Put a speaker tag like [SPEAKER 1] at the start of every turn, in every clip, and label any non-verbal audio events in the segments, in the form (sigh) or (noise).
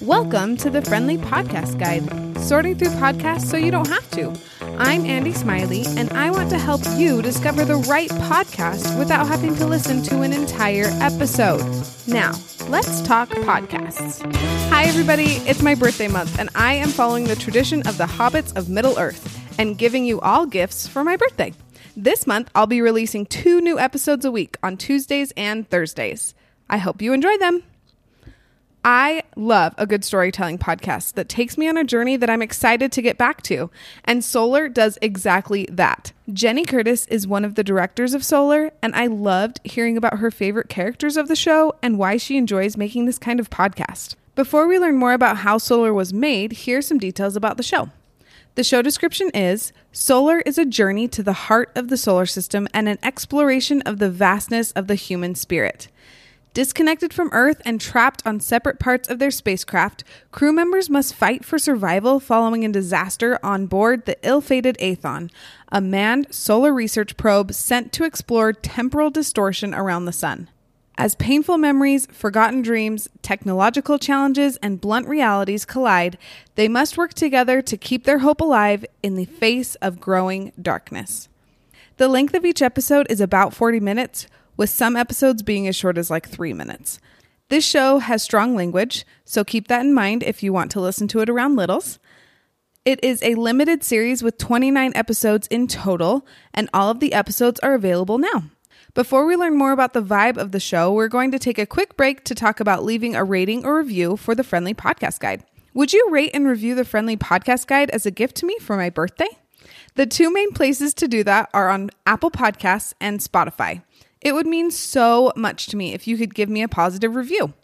[SPEAKER 1] Welcome to the Friendly Podcast Guide, sorting through podcasts so you don't have to. I'm Andy Smiley, and I want to help you discover the right podcast without having to listen to an entire episode. Now, let's talk podcasts. Hi, everybody, it's my birthday month, and I am following the tradition of the Hobbits of Middle Earth and giving you all gifts for my birthday. This month, I'll be releasing two new episodes a week on Tuesdays and Thursdays. I hope you enjoy them. I love a good storytelling podcast that takes me on a journey that I'm excited to get back to. And Solar does exactly that. Jenny Curtis is one of the directors of Solar, and I loved hearing about her favorite characters of the show and why she enjoys making this kind of podcast. Before we learn more about how Solar was made, here are some details about the show. The show description is Solar is a journey to the heart of the solar system and an exploration of the vastness of the human spirit. Disconnected from Earth and trapped on separate parts of their spacecraft, crew members must fight for survival following a disaster on board the ill fated Aethon, a manned solar research probe sent to explore temporal distortion around the sun. As painful memories, forgotten dreams, technological challenges, and blunt realities collide, they must work together to keep their hope alive in the face of growing darkness. The length of each episode is about 40 minutes, with some episodes being as short as like three minutes. This show has strong language, so keep that in mind if you want to listen to it around littles. It is a limited series with 29 episodes in total, and all of the episodes are available now. Before we learn more about the vibe of the show, we're going to take a quick break to talk about leaving a rating or review for the Friendly Podcast Guide. Would you rate and review the Friendly Podcast Guide as a gift to me for my birthday? The two main places to do that are on Apple Podcasts and Spotify. It would mean so much to me if you could give me a positive review.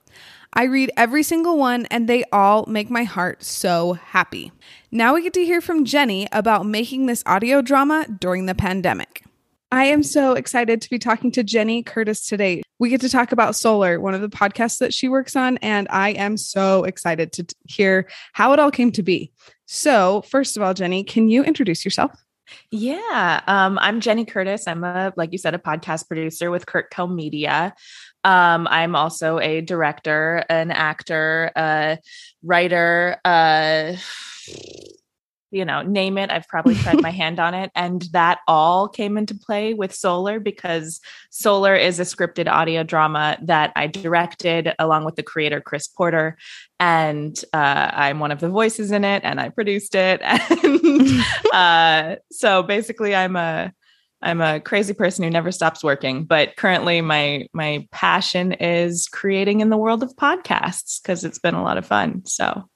[SPEAKER 1] I read every single one and they all make my heart so happy. Now we get to hear from Jenny about making this audio drama during the pandemic. I am so excited to be talking to Jenny Curtis today. We get to talk about Solar, one of the podcasts that she works on, and I am so excited to hear how it all came to be. So, first of all, Jenny, can you introduce yourself?
[SPEAKER 2] Yeah, um, I'm Jenny Curtis. I'm a, like you said, a podcast producer with CurtCo Media. Um, I'm also a director, an actor, a writer, uh, you know, name it. I've probably tried my (laughs) hand on it. And that all came into play with Solar because Solar is a scripted audio drama that I directed along with the creator, Chris Porter. And uh, I'm one of the voices in it and I produced it. (laughs) And (laughs) uh, so basically, I'm a I'm a crazy person who never stops working, but currently my my passion is creating in the world of podcasts because it's been a lot of fun. So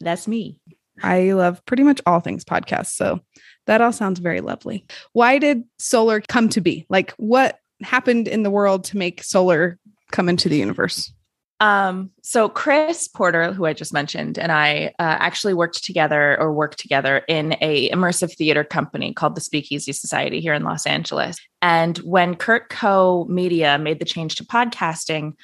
[SPEAKER 2] that's me.
[SPEAKER 1] I love pretty much all things podcasts. So that all sounds very lovely. Why did solar come to be? Like what happened in the world to make solar come into the universe?
[SPEAKER 2] Um, so Chris Porter, who I just mentioned, and I uh, actually worked together or worked together in a immersive theater company called the Speakeasy Society here in Los Angeles. And when CurtCo Media made the change to podcasting,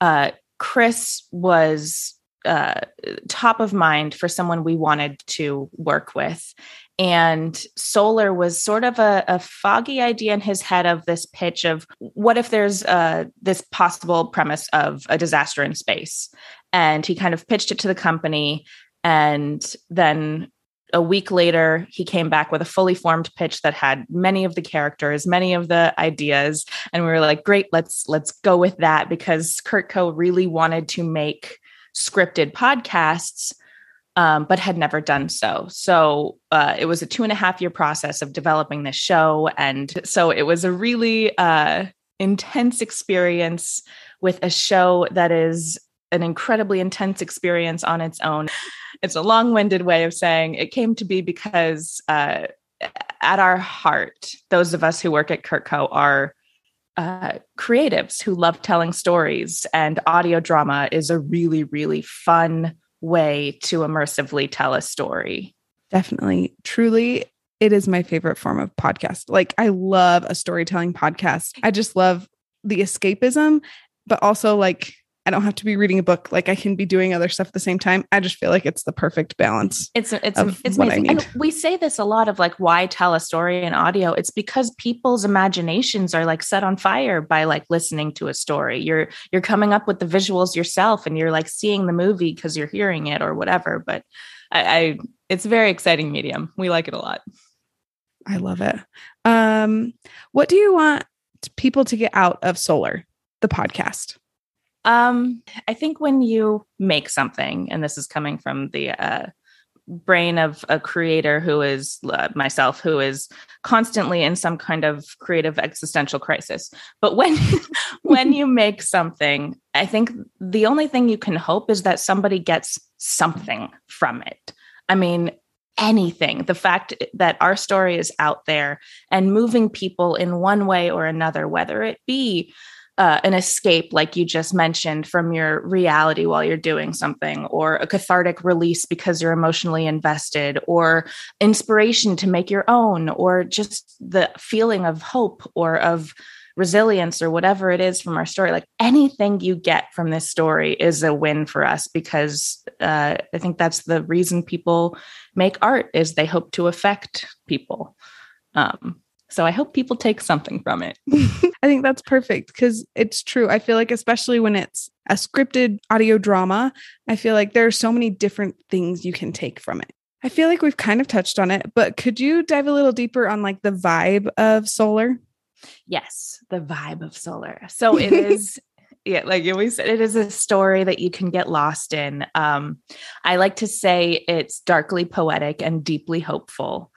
[SPEAKER 2] uh, Chris was uh, top of mind for someone we wanted to work with. And solar was sort of a, a, foggy idea in his head of this pitch of what if there's uh, this possible premise of a disaster in space? And he kind of pitched it to the company. And then a week later, he came back with a fully formed pitch that had many of the characters, many of the ideas. And we were like, great, let's let's go with that because CurtCo really wanted to make scripted podcasts, um, but had never done so. So uh, it was a two and a half year process of developing this show. And so it was a really uh, intense experience with a show that is an incredibly intense experience on its own. It's a long winded way of saying it came to be because uh, at our heart, those of us who work at CurtCo are uh, creatives who love telling stories, and audio drama is a really, really fun way to immersively tell a story.
[SPEAKER 1] Definitely. Truly, it is my favorite form of podcast. Like, I love a storytelling podcast. I just love the escapism, but also like I don't have to be reading a book. Like I can be doing other stuff at the same time. I just feel like it's the perfect balance.
[SPEAKER 2] It's it's it's amazing. And we say this a lot of like why tell a story in audio. It's because people's imaginations are like set on fire by like listening to a story. You're you're coming up with the visuals yourself and you're like seeing the movie because you're hearing it or whatever. But I, I it's a very exciting medium. We like it a lot.
[SPEAKER 1] I love it. Um, what do you want people to get out of Solar, the podcast?
[SPEAKER 2] Um, I think when you make something, and this is coming from the uh, brain of a creator who is uh, myself, who is constantly in some kind of creative existential crisis. But when (laughs) when (laughs) you make something, I think the only thing you can hope is that somebody gets something from it. I mean, anything. The fact that our story is out there and moving people in one way or another, whether it be uh, an escape, like you just mentioned, from your reality while you're doing something, or a cathartic release because you're emotionally invested, or inspiration to make your own, or just the feeling of hope or of resilience or whatever it is from our story. Like anything you get from this story is a win for us because uh, i think that's the reason people make art is they hope to affect people. Um, so I hope people take something from it. (laughs)
[SPEAKER 1] I think that's perfect because it's true. I feel like, especially when it's a scripted audio drama, I feel like there are so many different things you can take from it. I feel like we've kind of touched on it, but could you dive a little deeper on like the vibe of Solar?
[SPEAKER 2] Yes, the vibe of Solar. So it is (laughs) yeah, like you always said, it is a story that you can get lost in. Um, I like to say it's darkly poetic and deeply hopeful.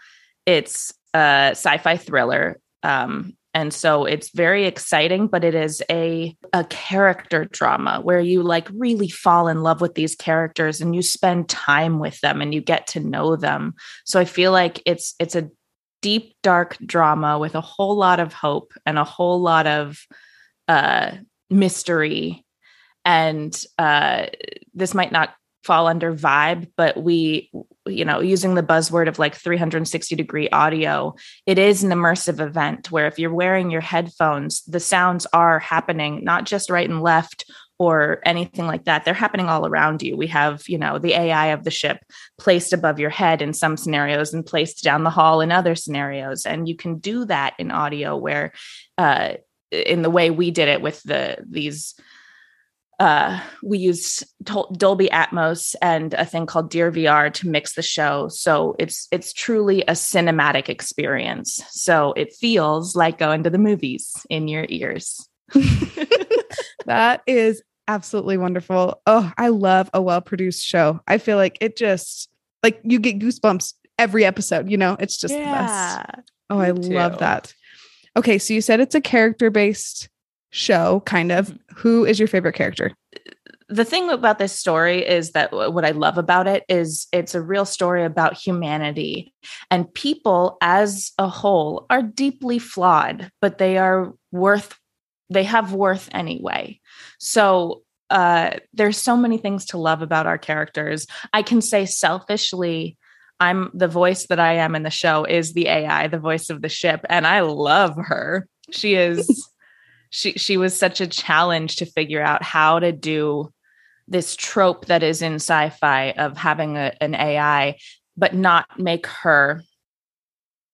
[SPEAKER 2] It's a sci-fi thriller. Um, and so it's very exciting, but it is a a character drama where you like really fall in love with these characters and you spend time with them and you get to know them. So I feel like it's it's a deep dark drama with a whole lot of hope and a whole lot of uh mystery and uh this might not fall under vibe but we you know using the buzzword of like 360 degree audio it is an immersive event where if you're wearing your headphones the sounds are happening not just right and left or anything like that. They're happening all around you. We have you know the ai of the ship placed above your head in some scenarios and placed down the hall in other scenarios. And you can do that in audio where uh in the way we did it with the these uh, we used Dolby Atmos and a thing called dearVR to mix the show. So it's it's truly a cinematic experience. So it feels like going to the movies in your ears. (laughs)
[SPEAKER 1] that is absolutely wonderful. Oh, I love a well-produced show. I feel like it just like you get goosebumps every episode, you know? It's just yeah, the best. Oh, I too. love that. Okay, so you said it's a character-based show, kind of. Mm-hmm. Who is your favorite character?
[SPEAKER 2] The thing about this story is that what I love about it is it's a real story about humanity and people as a whole are deeply flawed, but they are worth, they have worth anyway. So uh, there's so many things to love about our characters. I can say selfishly, I'm the voice that I am in the show is the AI, the voice of the ship, and I love her. She is (laughs) she she was such a challenge to figure out how to do this trope that is in sci-fi of having a, an AI but not make her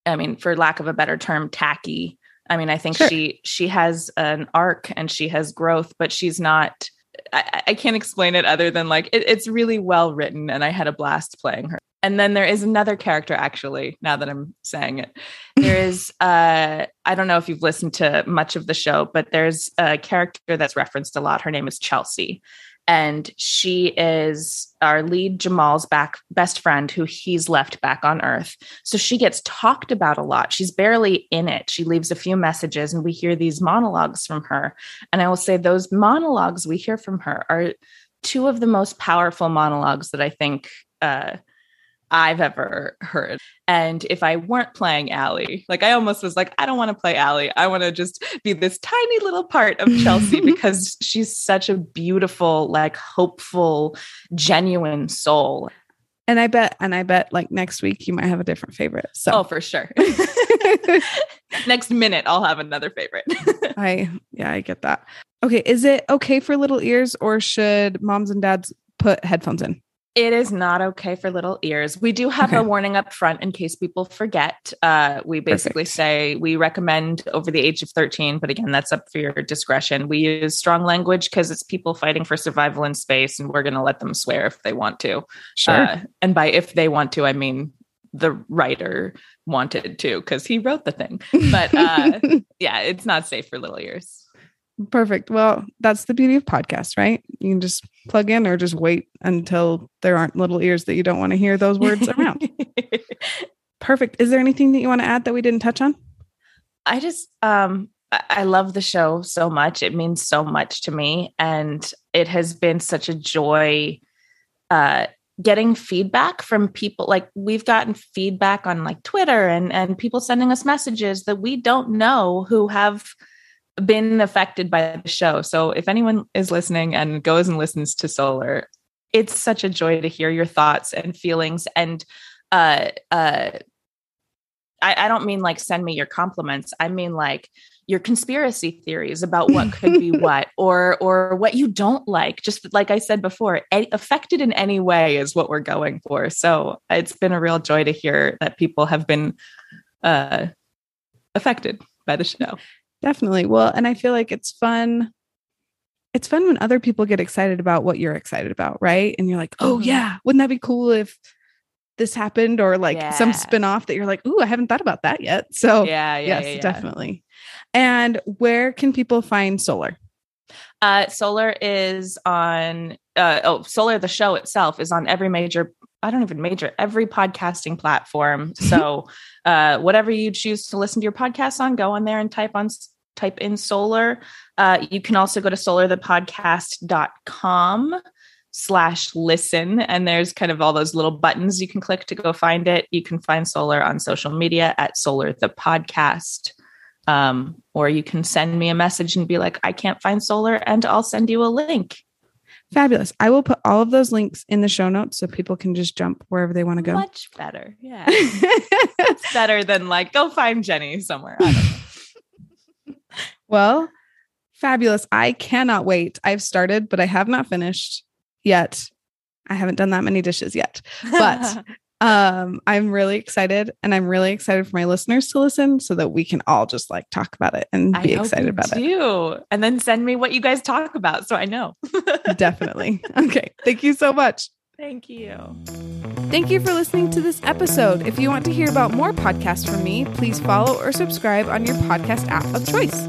[SPEAKER 2] I mean for lack of a better term tacky. I mean I think sure. she she has an arc and she has growth but she's not I, I can't explain it other than like it, it's really well written and I had a blast playing her and then there is another character actually now that i'm saying it. There (laughs) is uh i don't know if you've listened to much of the show but there's a character that's referenced a lot. Her name is chelsea. And she is our lead jamal's back best friend who he's left back on earth. So she gets talked about a lot. She's barely in it. She leaves a few messages and we hear these monologues from her. And i will say those monologues we hear from her are two of the most powerful monologues that i think uh, I've ever heard. And if I weren't playing Allie, like I almost was like, I don't want to play Allie. I want to just be this tiny little part of Chelsea (laughs) because she's such a beautiful, like hopeful, genuine soul.
[SPEAKER 1] And I bet, and I bet like next week you might have a different favorite. So,
[SPEAKER 2] oh, for sure. (laughs) next minute, I'll have another favorite. (laughs)
[SPEAKER 1] I, yeah, I get that. Okay. Is it okay for little ears or should moms and dads put headphones in?
[SPEAKER 2] It is not okay for little ears. We do have okay. a warning up front in case people forget. Uh, we basically Perfect. say we recommend over the age of 13, but again, that's up for your discretion. We use strong language because it's people fighting for survival in space, and we're going to let them swear if they want to.
[SPEAKER 1] Sure. Uh,
[SPEAKER 2] and by if they want to, I mean the writer wanted to because he wrote the thing. But uh, (laughs) yeah, it's not safe for little ears.
[SPEAKER 1] Perfect. Well, that's the beauty of podcasts, right? You can just plug in or just wait until there aren't little ears that you don't want to hear those words around. (laughs) Perfect. Is there anything that you want to add that we didn't touch on?
[SPEAKER 2] I just um I love the show so much. It means so much to me and it has been such a joy uh getting feedback from people like we've gotten feedback on like Twitter and and people sending us messages that we don't know who have been affected by the show. So if anyone is listening and goes and listens to Solar, it's such a joy to hear your thoughts and feelings. And uh, uh, I, I don't mean like send me your compliments. I mean like your conspiracy theories about what (laughs) could be what or or what you don't like just like i said before affected in any way is what we're going for so it's been a real joy to hear that people have been uh affected by the show
[SPEAKER 1] Definitely. Well, and I feel like it's fun. It's fun when other people get excited about what you're excited about, right? And you're like, oh, mm-hmm. yeah, wouldn't that be cool if this happened or like yeah. some spin-off that you're like, ooh, I haven't thought about that yet. So,
[SPEAKER 2] yeah, yeah
[SPEAKER 1] yes, yeah, definitely. And where can people find Solar?
[SPEAKER 2] Uh, Solar is on, uh, oh, Solar, the show itself is on every major I don't even major every podcasting platform. (laughs) So uh, whatever you choose to listen to your podcast on, go on there and type on type in solar. Uh, you can also go to solarthepodcast.com slash listen and there's kind of all those little buttons you can click to go find it you can find solar on social media at solar the podcast um, or you can send me a message and be like i can't find solar and i'll send you a link
[SPEAKER 1] Fabulous. I will put all of those links in the show notes so people can just jump wherever they want to go.
[SPEAKER 2] Much better. Yeah. it's (laughs) better than like, go find Jenny somewhere. (laughs)
[SPEAKER 1] well, fabulous. I cannot wait. I've started, but I have not finished yet. I haven't done that many dishes yet, but (laughs) um i'm really excited and i'm really excited for my listeners to listen so that we can all just like talk about it and be I excited about
[SPEAKER 2] do. it and then send me what you guys talk about so i know. (laughs)
[SPEAKER 1] Definitely. Okay. Thank you so much.
[SPEAKER 2] Thank you.
[SPEAKER 1] Thank you for listening to this episode. If you want to hear about more podcasts from me please follow or subscribe on your podcast app of choice.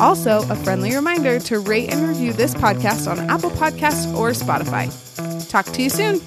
[SPEAKER 1] Also a friendly reminder to rate and review this podcast on apple podcasts or spotify. Talk to you soon